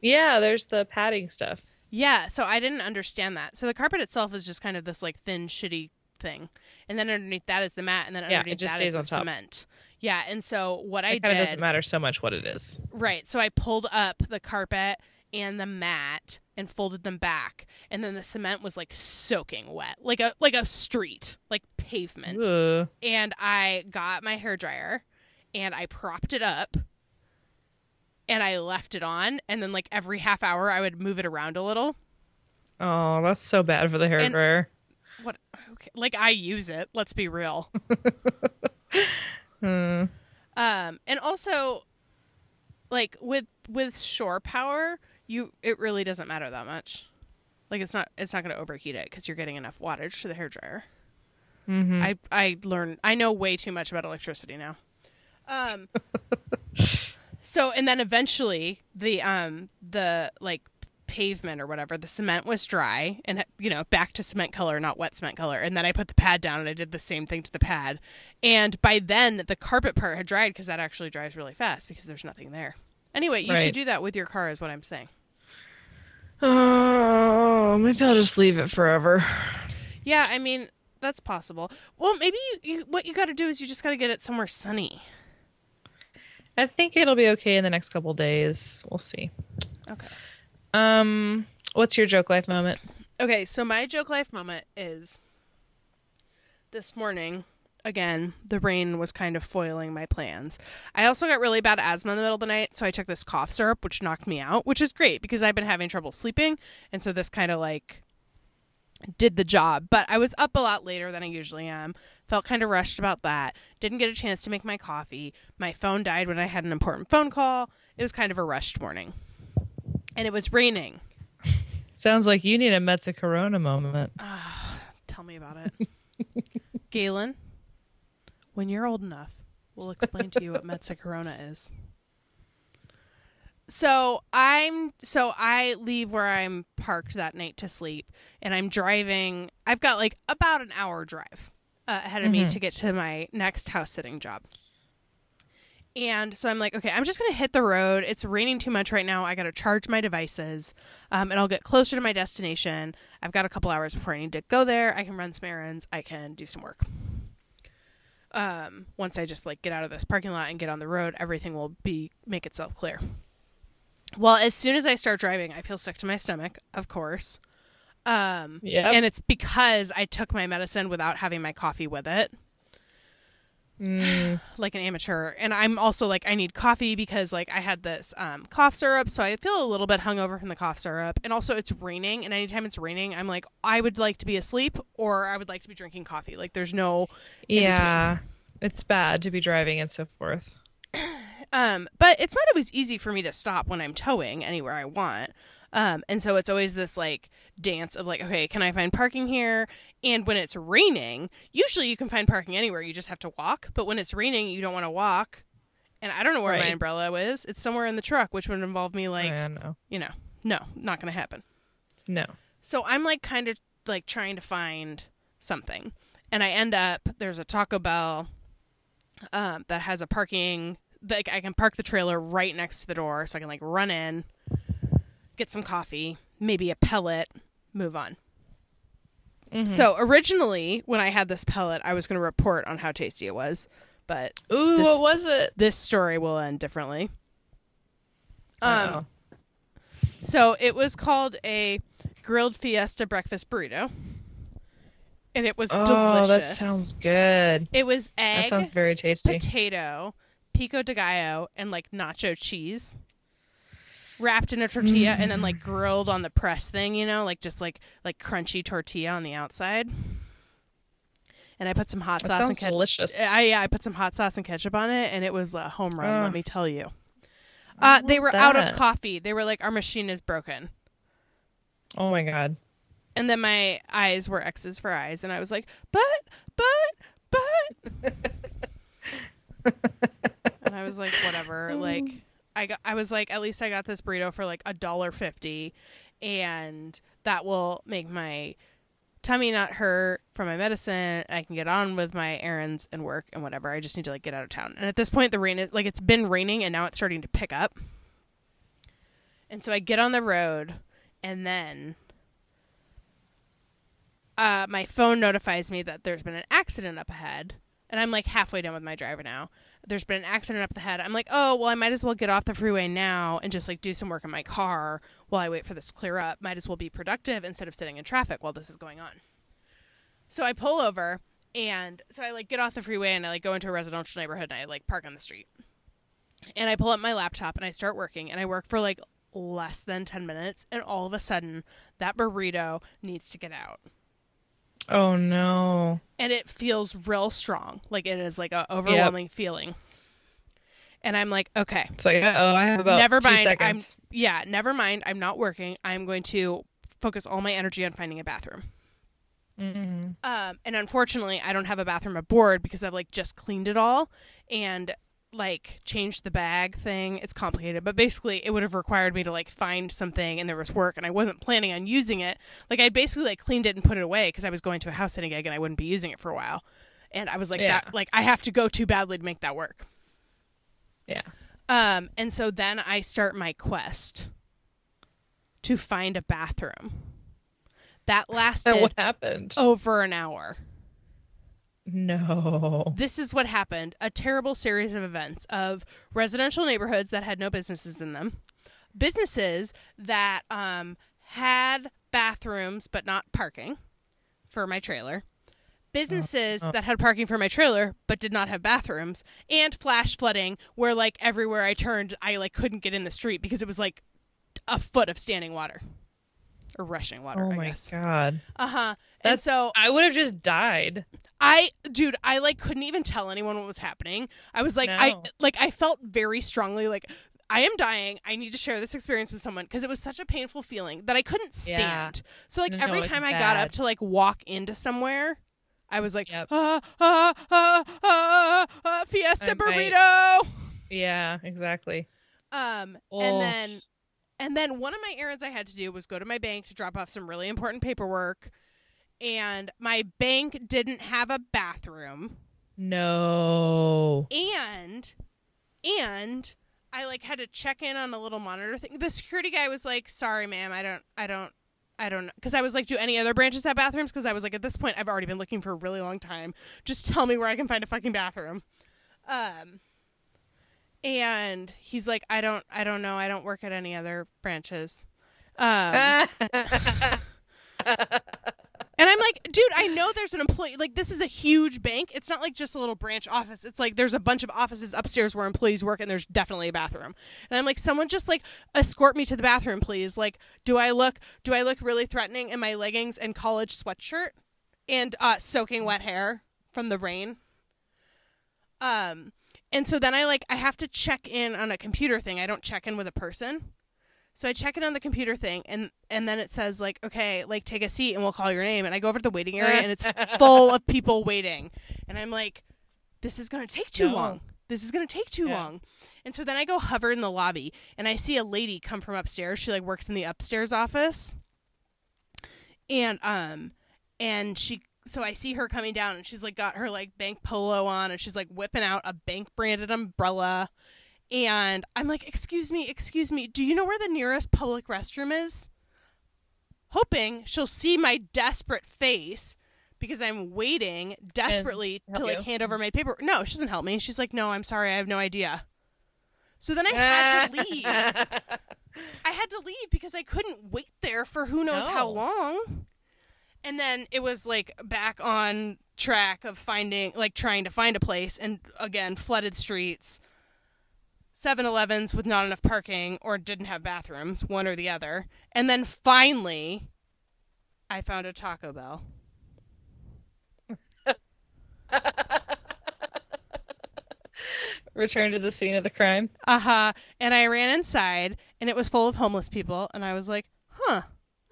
Yeah, there's the padding stuff. Yeah, so I didn't understand that. So the carpet itself is just kind of this like thin, shitty thing, and then underneath that is the mat, and then Yeah, it underneath just that stays is on the top. cement. Yeah, and so what I It of did, doesn't matter so much what it is. right? So I pulled up the carpet and the mat and folded them back, and then the cement was like soaking wet, like a like a street, like pavement. Ugh. and I got my hair dryer and I propped it up and I left it on and then like every half hour I would move it around a little. Oh, that's so bad for the hair And- dryer. What okay, like I use it, let's be real. Um and also like with with shore power, you it really doesn't matter that much. Like it's not it's not going to overheat it cuz you're getting enough wattage to the hair dryer. Mm-hmm. I I learn I know way too much about electricity now. Um so and then eventually the um the like pavement or whatever the cement was dry and you know back to cement color not wet cement color and then I put the pad down and I did the same thing to the pad and by then the carpet part had dried because that actually dries really fast because there's nothing there. Anyway, you Right. should do that with your car is what I'm saying. Oh, maybe I'll just leave it forever. Yeah, I mean that's possible. Well, maybe you, you what you got to do is you just got to get it somewhere sunny. I think it'll be okay in the next couple days. We'll see. Okay. Um, what's your joke life moment? Okay, so my joke life moment is this morning. Again, the rain was kind of foiling my plans. I also got really bad asthma in the middle of the night, so I took this cough syrup, which knocked me out, which is great because I've been having trouble sleeping. And so this kind of like did the job. But I was up a lot later than I usually am. Felt kind of rushed about that. Didn't get a chance to make my coffee. My phone died when I had an important phone call. It was kind of a rushed morning. And it was raining. Sounds like you need a Mezzacorona moment. Tell me about it. Galen, when you're old enough, we'll explain to you what Mezzacorona is. So I'm so I leave where I'm parked that night to sleep, and I'm driving. I've got like about an hour drive uh, ahead of me to get to my next house sitting job. And so I'm like, okay, I'm just gonna hit the road. It's raining too much right now. I gotta charge my devices, um, and I'll get closer to my destination. I've got a couple hours before I need to go there. I can run some errands. I can do some work. Um, once I just like get out of this parking lot and get on the road, everything will be make itself clear. Well, as soon as I start driving, I feel sick to my stomach, of course. Um, Yeah. and it's because I took my medicine without having my coffee with it Mm, like an amateur. And i'm also like i need coffee because like i had this um, cough syrup so i feel a little bit hungover from the cough syrup. And also it's raining and anytime it's raining i'm like i would like to be asleep or i would like to be drinking coffee. Like there's no in yeah. It's bad to be driving and so forth. um but it's not always easy for me to stop when i'm towing anywhere i want um and so it's always this like dance of like okay can i find parking here? And when it's raining usually you can find parking anywhere you just have to walk. But when it's raining you don't want to walk. And i don't know where my umbrella is. It's somewhere in the truck which would involve me like I know. you know no not gonna happen. No. so I'm like kind of like trying to find something. And I end up there's a Taco Bell um, that has a parking like I can park the trailer right next to the door so I can like run in, get some coffee, maybe a pellet, move on. Mhm. So originally when I had this pellet, I was going to report on how tasty it was, but Ooh, This- what was it? this story will end differently. Um Uh-oh. So it was called a grilled fiesta breakfast burrito. And it was oh, delicious. that sounds good. It was egg, That sounds very tasty. potato, pico de gallo, and like nacho cheese wrapped in a tortilla and then like Mm. grilled on the press thing, you know, like just like like crunchy tortilla on the outside. And I put some hot That sauce and ketchup. delicious. I yeah, I put some hot sauce and ketchup on it, and it was a home run. Ugh. let me tell you. Uh, they were want out of coffee. They were like, our machine is broken. Oh my god. And then my eyes were X's for eyes, and I was like, but, but, but. and I was like, whatever. Like, I got, I was like, at least I got this burrito for like a dollar fifty, and that will make my tummy not hurt from my medicine. I can get on with my errands and work and whatever. I just need to like get out of town. And at this point, the rain is like it's been raining, and now it's starting to pick up. And so I get on the road, and then uh, my phone notifies me that there's been an accident up ahead. And I'm like halfway done with my driver now. There's been an accident up the head. I'm like, oh, well, I might as well get off the freeway now and just like do some work in my car while I wait for this to clear up. Might as well be productive instead of sitting in traffic while this is going on. So I pull over and so I like get off the freeway and I like go into a residential neighborhood and I like park on the street. And I pull up my laptop and I start working and I work for like less than 10 minutes and all of a sudden that burrito needs to get out Oh no. and it feels real strong. Like it is like a overwhelming feeling. And i'm like okay. It's like, oh, I have about never two mind i'm seconds. yeah never mind i'm not working. I'm going to focus all my energy on finding a bathroom. Mm-hmm. um and unfortunately i don't have a bathroom aboard because i've like just cleaned it all. And like change the bag thing it's complicated but basically it would have required me to like find something and there was work and i wasn't planning on using it like i basically like cleaned it and put it away because i was going to a house sitting gig and i wouldn't be using it for a while and i was like Yeah. that like i have to go too badly to make that work Yeah. um and so then i start my quest to find a bathroom that lasted what happened? over an hour No. this is what happened. A terrible series of events of residential neighborhoods that had no businesses in them. Businesses that um, had bathrooms but not parking for my trailer. Businesses that had parking for my trailer but did not have bathrooms. And flash flooding where like everywhere i turned i like couldn't get in the street because it was like a foot of standing water or rushing water Oh i my guess god. uh-huh and That's- so I would have just died. I dude, I like couldn't even tell anyone what was happening. I was like I like I felt very strongly like I am dying. I need to share this experience with someone because it was such a painful feeling that I couldn't Yeah. stand. So like No, every time I got up to like walk into somewhere, I was like, Yep. ah, ah, ah, ah, ah, Fiesta burrito. Yeah, exactly. Um, Oh. and then, and then one of my errands I had to do was go to my bank to drop off some really important paperwork, and my bank didn't have a bathroom, No. and, and I like had to check in on a little monitor thing. The security guy was like, "Sorry, ma'am, I don't, I don't." I don't know. Because I was like, do any other branches have bathrooms? Because I was like, at this point, I've already been looking for a really long time. Just tell me where I can find a fucking bathroom. Um, and he's like, I don't, I don't know. I don't work at any other branches. Um, and I'm like, dude, I know there's an employee. Like, this is a huge bank. It's not like just a little branch office. It's like there's a bunch of offices upstairs where employees work, and there's definitely a bathroom. And I'm like, someone just like escort me to the bathroom, please. Like, do I look, do I look really threatening in my leggings and college sweatshirt and uh, soaking wet hair from the rain? Um, and so then I like I have to check in on a computer thing. I don't check in with a person. So I check in on the computer thing and and then it says like, okay, like take a seat and we'll call your name. And I go over to the waiting area and it's full of people waiting. And I'm like, this is gonna take too No. long. This is gonna take too Yeah. long. And so then I go hover in the lobby and I see a lady come from upstairs. She like works in the upstairs office. And um and she so I see her coming down and she's like got her like bank polo on and she's like whipping out a bank branded umbrella and I'm like, "Excuse me, excuse me. Do you know where the nearest public restroom is?" Hoping she'll see my desperate face because I'm waiting desperately to like you. hand over my paper. No, she doesn't help me. She's like, "No, I'm sorry. I have no idea." So then I had to leave. I had to leave because I couldn't wait there for who knows how long. And then it was like back on track of finding, like trying to find a place, and again, flooded streets, 7 Elevens with not enough parking or didn't have bathrooms, one or the other. And then finally, I found a Taco Bell. Return to the scene of the crime. Uh huh. And I ran inside, and it was full of homeless people. And I was like, huh,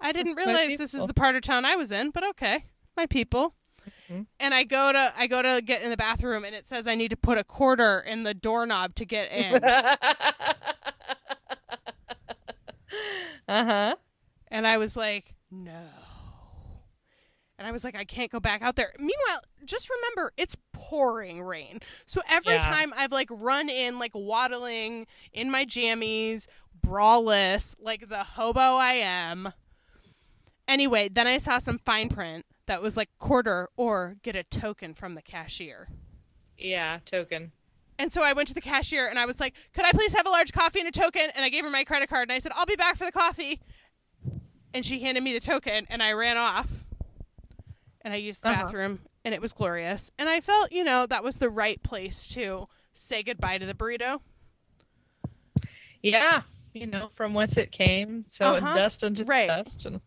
I didn't realize this is the part of town I was in, but okay, my people. Mhm. And I go to I go to get in the bathroom, and it says I need to put a quarter in the doorknob to get in. uh huh. and I was like, no. And I was like, I can't go back out there. Meanwhile, just remember, it's pouring rain. So every Yeah. time I've like run in, like waddling in my jammies, braless, like the hobo I am. Anyway, then I saw some fine print that was like quarter or get a token from the cashier. Yeah, token. And so I went to the cashier and I was like, could I please have a large coffee and a token? And I gave her my credit card and I said, I'll be back for the coffee. And she handed me the token and I ran off. And I used the Uh-huh. bathroom and it was glorious. And I felt, you know, that was the right place to say goodbye to the burrito. Yeah, you know from whence it came, so Uh-huh. it dust into Right. dust, and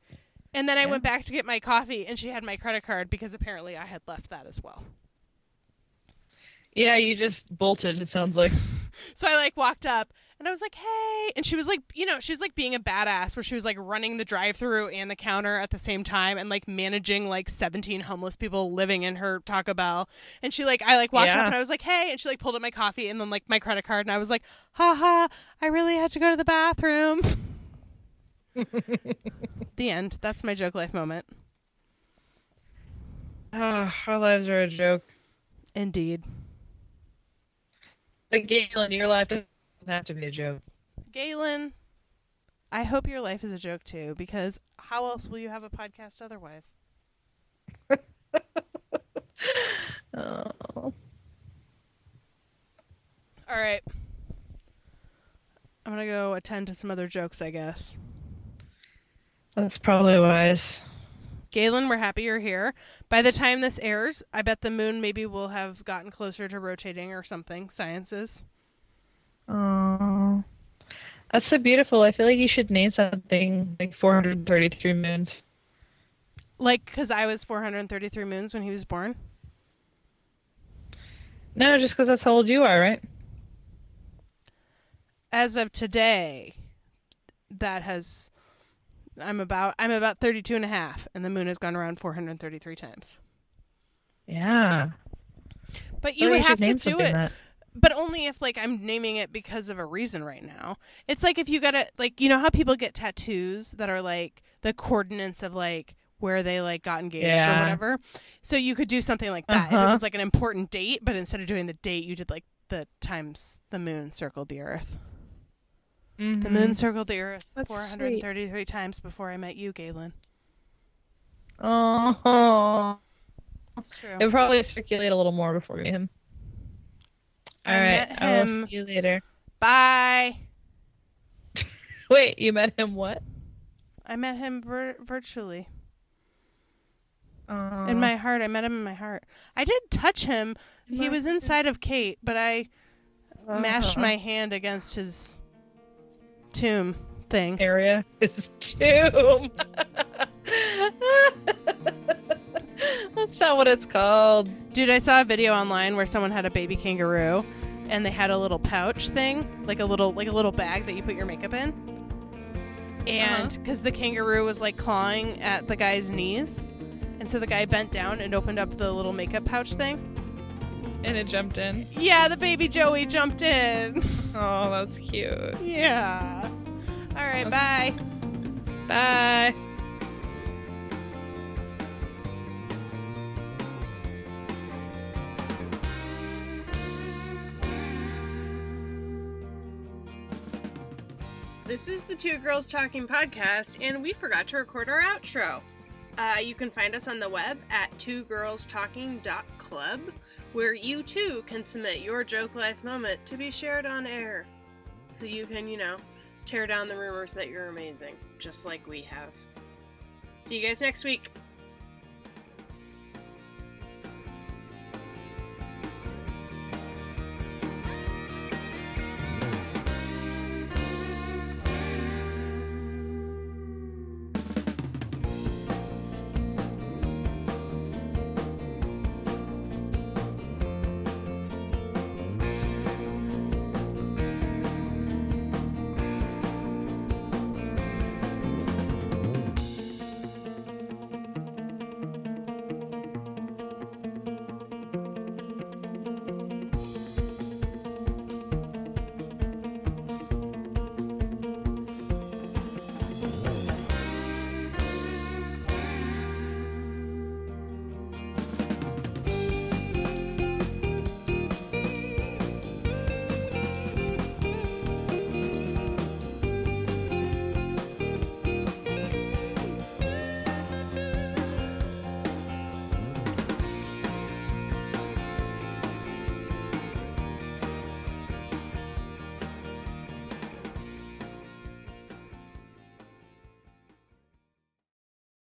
And then I Yeah. went back to get my coffee and she had my credit card because apparently I had left that as well. yeah, you just bolted. It sounds like. So I like walked up and I was like, "Hey!" And she was like, you know, she was like being a badass, where she was like running the drive-through and the counter at the same time, and like managing like seventeen homeless people living in her Taco Bell. And she like, I like walked Yeah. up and I was like, "Hey!" And she like pulled up my coffee and then like my credit card, and I was like, "Ha ha! I really had to go to the bathroom." the end. That's my joke life moment. Oh, our lives are a joke. Indeed. But Galen, your life doesn't have to be a joke. Galen, I hope your life is a joke too, because how else will you have a podcast otherwise? Oh. All right. I'm gonna go attend to some other jokes, I guess. That's probably wise. Galen, we're happy you're here. By the time this airs, I bet the moon maybe will have gotten closer to rotating or something. Sciences. Oh, that's so beautiful. I feel like you should name something like 433 moons. Like, because I was 433 moons when he was born. No, just because that's how old you are, right? As of today, that has. I'm about I'm about 32 and a half, and the moon has gone around 433 times. Yeah. But you would have to do it that- but only if like I'm naming it because of a reason right now. It's like if you got to like you know how people get tattoos that are like the coordinates of like where they like got engaged or whatever. So you could do something like that if it Uh-huh. was like an important date, but instead of doing the date, you did like the times the moon circled the earth. The Mhm. moon circled the earth That's 433 times before I met you, Galen. Oh, That's true. it would probably circulate a little more before we him. I All right, met I will see you later. Bye. Wait, you met him what? I met him vir- virtually. Uh, in my heart. I met him in my heart. I did touch him. He was inside of Kate, but I mashed uh, my hand against his tomb thing. area is tomb. That's not what it's called. Dude, I saw a video online where someone had a baby kangaroo and they had a little pouch thing, like a little like a little bag that you put your makeup in. And Uh-huh. cuz the kangaroo was like clawing at the guy's knees, and so the guy bent down and opened up the little makeup pouch thing. And it jumped in. Yeah, the baby Joey jumped in. Oh, that's cute. yeah. All right, That's- bye. Bye. This is the Two Girls Talking podcast, and we forgot to record our outro. Uh, you can find us on the web at twogirlstalking.club, where you too can submit your joke life moment to be shared on air. So you can, you know, tear down the rumors that you're amazing, just like we have. See you guys next week.